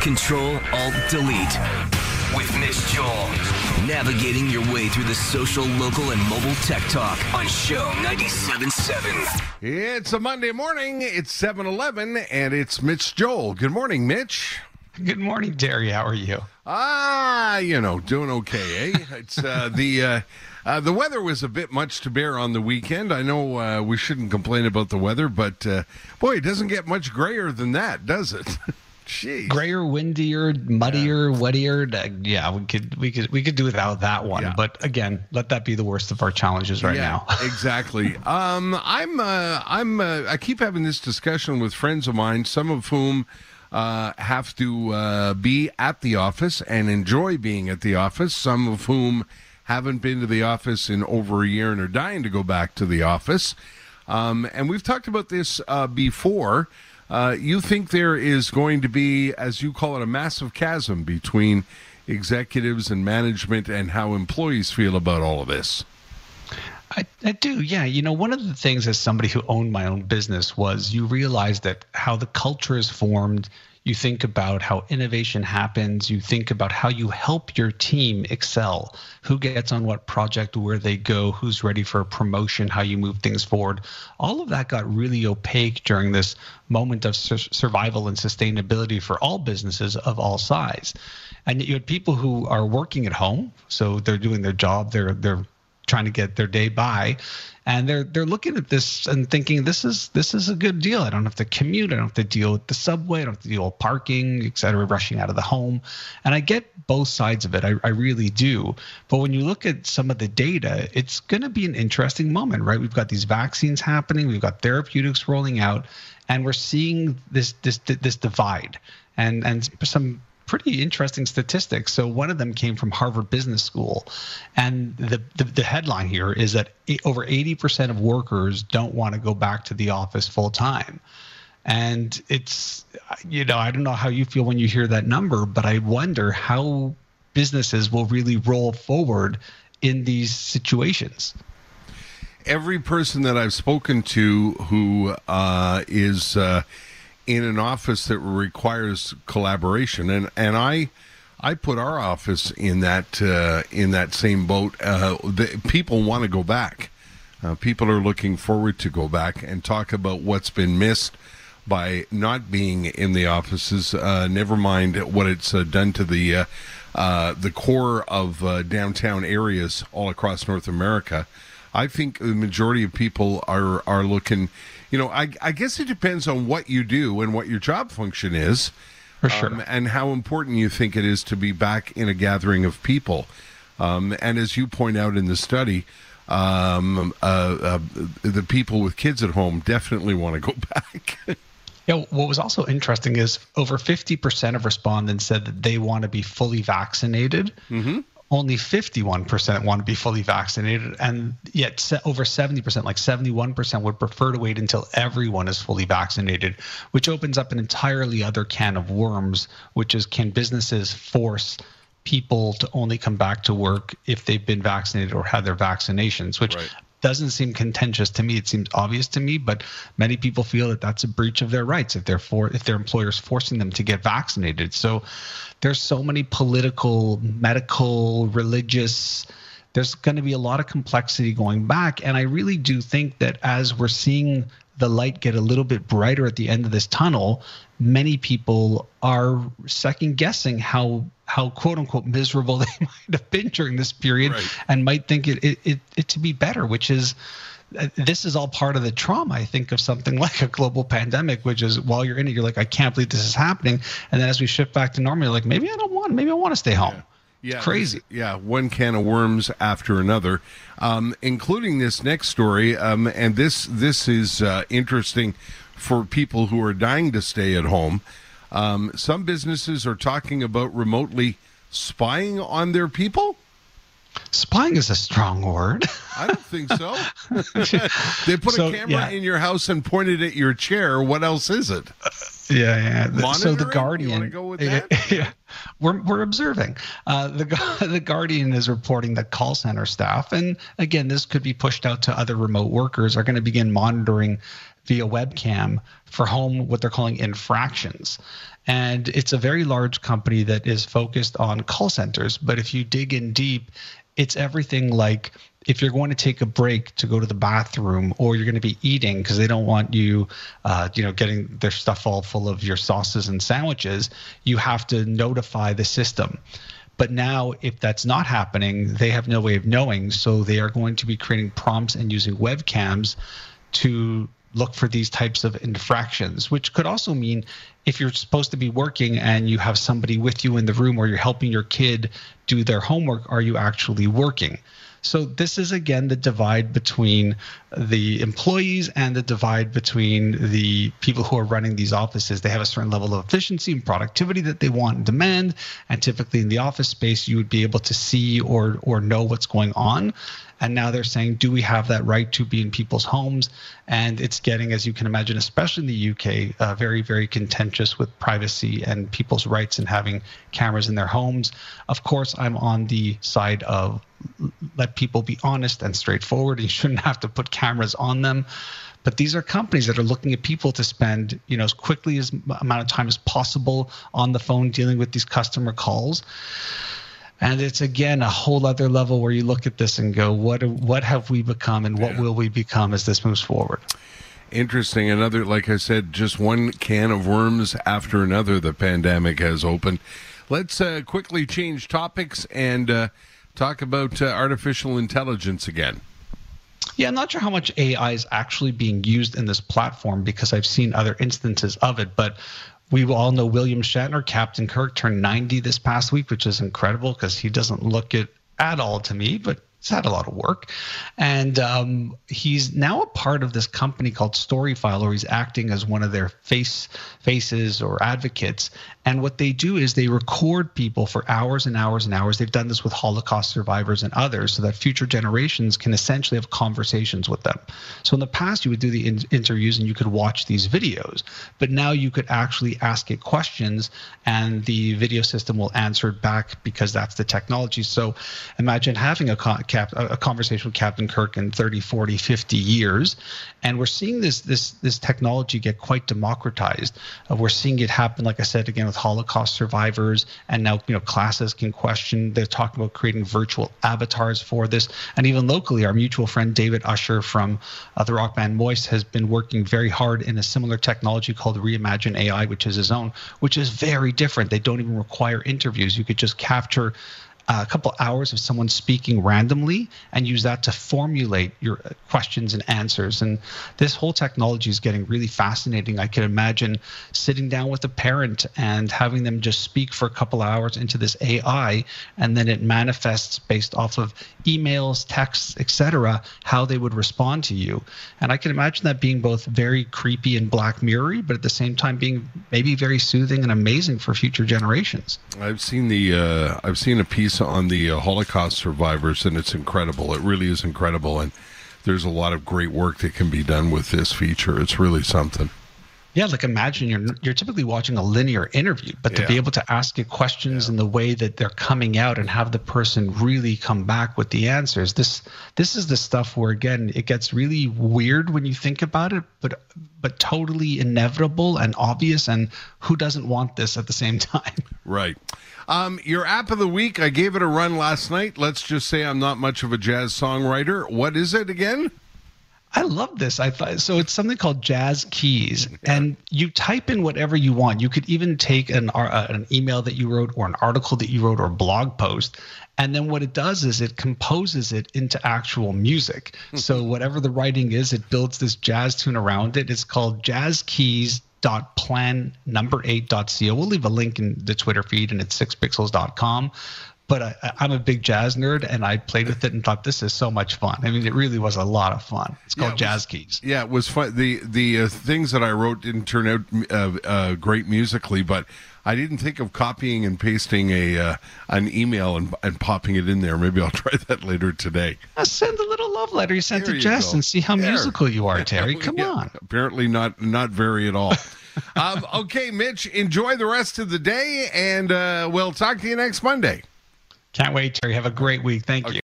Control Alt Delete with Mitch Joel. Navigating your way through the social, local, and mobile tech talk on CHOM 97.7. It's a Monday morning. It's 7 Eleven, and it's Mitch Joel. Good morning, Mitch. Good morning, Terry. How are you? Ah, you know, doing okay, eh? It's uh, the. Uh, uh, the weather was a bit much to bear on the weekend. I know uh, we shouldn't complain about the weather, but uh, boy, it doesn't get much grayer than that, does it? Jeez. Grayer, windier, muddier, yeah. wettier. Yeah, we could we could we could do without that one. Yeah. But again, let that be the worst of our challenges right yeah, now. exactly. Um, I'm uh, I'm uh, I keep having this discussion with friends of mine, some of whom uh, have to uh, be at the office and enjoy being at the office. Some of whom haven't been to the office in over a year and are dying to go back to the office. Um, and we've talked about this uh, before. Uh, you think there is going to be, as you call it, a massive chasm between executives and management and how employees feel about all of this? I, I, do, yeah. You know, one of the things as somebody who owned my own business was you realize that how the culture is formed you think about how innovation happens you think about how you help your team excel. Who gets on what project where they go who's ready for a promotion how you move things forward. All of that got really opaque during this moment of sur- survival and sustainability for all businesses of all size. And you had people who are working at home so they're doing their job they're they're trying to get their day by and they're they're looking at this and thinking this is this is a good deal. I don't have to commute. I don't have to deal with the subway. I don't have to deal with parking, et cetera, rushing out of the home. And I get both sides of it. I, I really do. But when you look at some of the data, it's going to be an interesting moment, right? We've got these vaccines happening. We've got therapeutics rolling out, and we're seeing this this this divide. And and some pretty interesting statistics. So one of them came from Harvard Business School, and the the, the headline here is that over 80% of workers don't want to go back to the office full time. And it's, you know, I don't know how you feel when you hear that number, but I wonder how businesses will really roll forward in these situations. Every person that I've spoken to who uh, is uh, in an office that requires collaboration, and and I. I put our office in that uh, in that same boat. Uh, the, people want to go back. Uh, people are looking forward to go back and talk about what's been missed by not being in the offices. Uh, never mind what it's uh, done to the uh, the core of downtown areas all across North America. I think the majority of people are are looking you know, I, I guess it depends on what you do and what your job function is. For sure. Um, and how important you think it is to be back in a gathering of people. Um, and as you point out in the study, um, uh, uh, the people with kids at home definitely want to go back. Yeah, what was also interesting is over 50% of respondents said that they want to be fully vaccinated. Mm-hmm only 51% want to be fully vaccinated and yet over 70% like 71% would prefer to wait until everyone is fully vaccinated which opens up an entirely other can of worms which is can businesses force people to only come back to work if they've been vaccinated or had their vaccinations which right doesn't seem contentious to me. It seems obvious to me, but many people feel that that's a breach of their rights if they're for if their employer's forcing them to get vaccinated. So there's so many political, medical, religious. There's going to be a lot of complexity going back, and I really do think that as we're seeing the light get a little bit brighter at the end of this tunnel, many people are second guessing how how quote unquote miserable they might have been during this period right. and might think it, it, it, it to be better, which is uh, this is all part of the trauma, I think, of something like a global pandemic, which is while you're in it, you're like, I can't believe this is happening. And then as we shift back to normal, you're like, maybe I don't want, maybe I want to stay home. Yeah. Yeah, it's crazy. Yeah, one can of worms after another, um, including this next story. Um, and this this is uh, interesting for people who are dying to stay at home. Um, some businesses are talking about remotely spying on their people. Spying is a strong word. I don't think so. they put so, a camera yeah. in your house and pointed at your chair. What else is it? Yeah, yeah. So the Guardian. that? Yeah, we're we're observing. Uh, the the Guardian is reporting that call center staff, and again, this could be pushed out to other remote workers, are going to begin monitoring via webcam for home what they're calling infractions. And it's a very large company that is focused on call centers. But if you dig in deep, it's everything like if you're going to take a break to go to the bathroom or you're going to be eating because they don't want you uh, you know getting their stuff all full of your sauces and sandwiches you have to notify the system but now if that's not happening they have no way of knowing so they are going to be creating prompts and using webcams to look for these types of infractions, which could also mean if you're supposed to be working and you have somebody with you in the room or you're helping your kid do their homework, are you actually working? So this is again the divide between the employees and the divide between the people who are running these offices. They have a certain level of efficiency and productivity that they want and demand, and typically in the office space you would be able to see or or know what's going on. And now they're saying, do we have that right to be in people's homes? And it's getting, as you can imagine, especially in the UK, uh, very, very contentious with privacy and people's rights and having cameras in their homes. Of course, I'm on the side of let people be honest and straightforward. You shouldn't have to put cameras on them but these are companies that are looking at people to spend you know as quickly as amount of time as possible on the phone dealing with these customer calls and it's again a whole other level where you look at this and go what what have we become and what yeah. will we become as this moves forward interesting another like i said just one can of worms after another the pandemic has opened let's uh, quickly change topics and uh, talk about uh, artificial intelligence again yeah, I'm not sure how much AI is actually being used in this platform because I've seen other instances of it. But we all know William Shatner, Captain Kirk, turned 90 this past week, which is incredible because he doesn't look it at all to me, but he's had a lot of work. And um, he's now a part of this company called Storyfile, where he's acting as one of their face faces or advocates. And what they do is they record people for hours and hours and hours. They've done this with Holocaust survivors and others so that future generations can essentially have conversations with them. So in the past, you would do the in- interviews and you could watch these videos, but now you could actually ask it questions and the video system will answer it back because that's the technology. So imagine having a, cap- a conversation with Captain Kirk in 30, 40, 50 years. And we're seeing this, this, this technology get quite democratized. Uh, we're seeing it happen, like I said, again, with Holocaust survivors, and now you know classes can question. They're talking about creating virtual avatars for this, and even locally, our mutual friend David Usher from uh, the rock band Moist has been working very hard in a similar technology called Reimagine AI, which is his own, which is very different. They don't even require interviews. You could just capture a couple hours of someone speaking randomly and use that to formulate your questions and answers. And this whole technology is getting really fascinating. I can imagine sitting down with a parent and having them just speak for a couple hours into this AI, and then it manifests based off of emails, texts, etc., how they would respond to you. And I can imagine that being both very creepy and Black Mirrory, but at the same time being maybe very soothing and amazing for future generations. I've seen the uh, I've seen a piece on the uh, Holocaust survivors, and it's incredible. It really is incredible, and there's a lot of great work that can be done with this feature. It's really something. Yeah, like imagine you're you're typically watching a linear interview, but to yeah. be able to ask it questions yeah. in the way that they're coming out and have the person really come back with the answers. This this is the stuff where again it gets really weird when you think about it, but but totally inevitable and obvious. And who doesn't want this at the same time? Right. Um, your app of the week, I gave it a run last night. Let's just say I'm not much of a jazz songwriter. What is it again? I love this. I thought so. It's something called Jazz Keys, and you type in whatever you want. You could even take an uh, an email that you wrote, or an article that you wrote, or a blog post, and then what it does is it composes it into actual music. so whatever the writing is, it builds this jazz tune around it. It's called Jazz Keys dot plan number eight dot co. We'll leave a link in the Twitter feed and it's sixpixels.com but I, am a big jazz nerd and I played with it and thought this is so much fun. I mean, it really was a lot of fun. It's called yeah, it was, Jazz Keys. Yeah, it was fun. The the uh, things that I wrote didn't turn out uh, uh, great musically, but I didn't think of copying and pasting a uh, an email and, and popping it in there. Maybe I'll try that later today. I'll send a little love letter you sent there to Jess and see how there. musical you are, Terry. Come yeah, on. Apparently not not very at all. um, okay, Mitch, enjoy the rest of the day, and uh, we'll talk to you next Monday. Can't wait, Terry. Have a great week. Thank okay. you.